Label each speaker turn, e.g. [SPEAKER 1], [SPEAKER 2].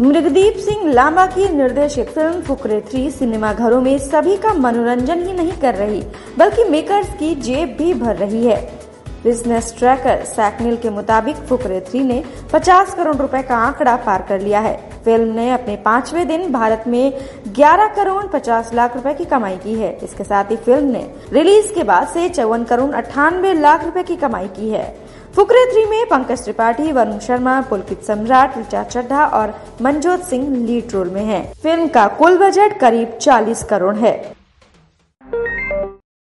[SPEAKER 1] मृगदीप सिंह लांबा की निर्देशित film Fukrey three cinema घरों में सभी का मनोरंजन ही नहीं कर रही, बल्कि मेकर्स की जेब भी भर रही है। बिज़नेस ट्रैकर सैकनिल के मुताबिक फुकरे थ्री ने 50 करोड़ रुपए का आंकड़ा पार कर लिया है। फ़िल्म ने अपने पाँचवें दिन भारत में 11 करोड़ 50 लाख रुपए की कमाई की है। इसके साथ ही फ़िल्म ने रिलीज़ के बाद से चौवन करोड़ अठानवे लाख रुपए की कमाई की है। फुकरे थ्री में पंकज त्रिपाठी, वरुण शर्मा, पुलकित सम्राट, ऋचा चड्ढा और मनजोत सिंह लीड रोल में हैं। फ़िल्म का कुल बजट करीब 40 करोड़ है।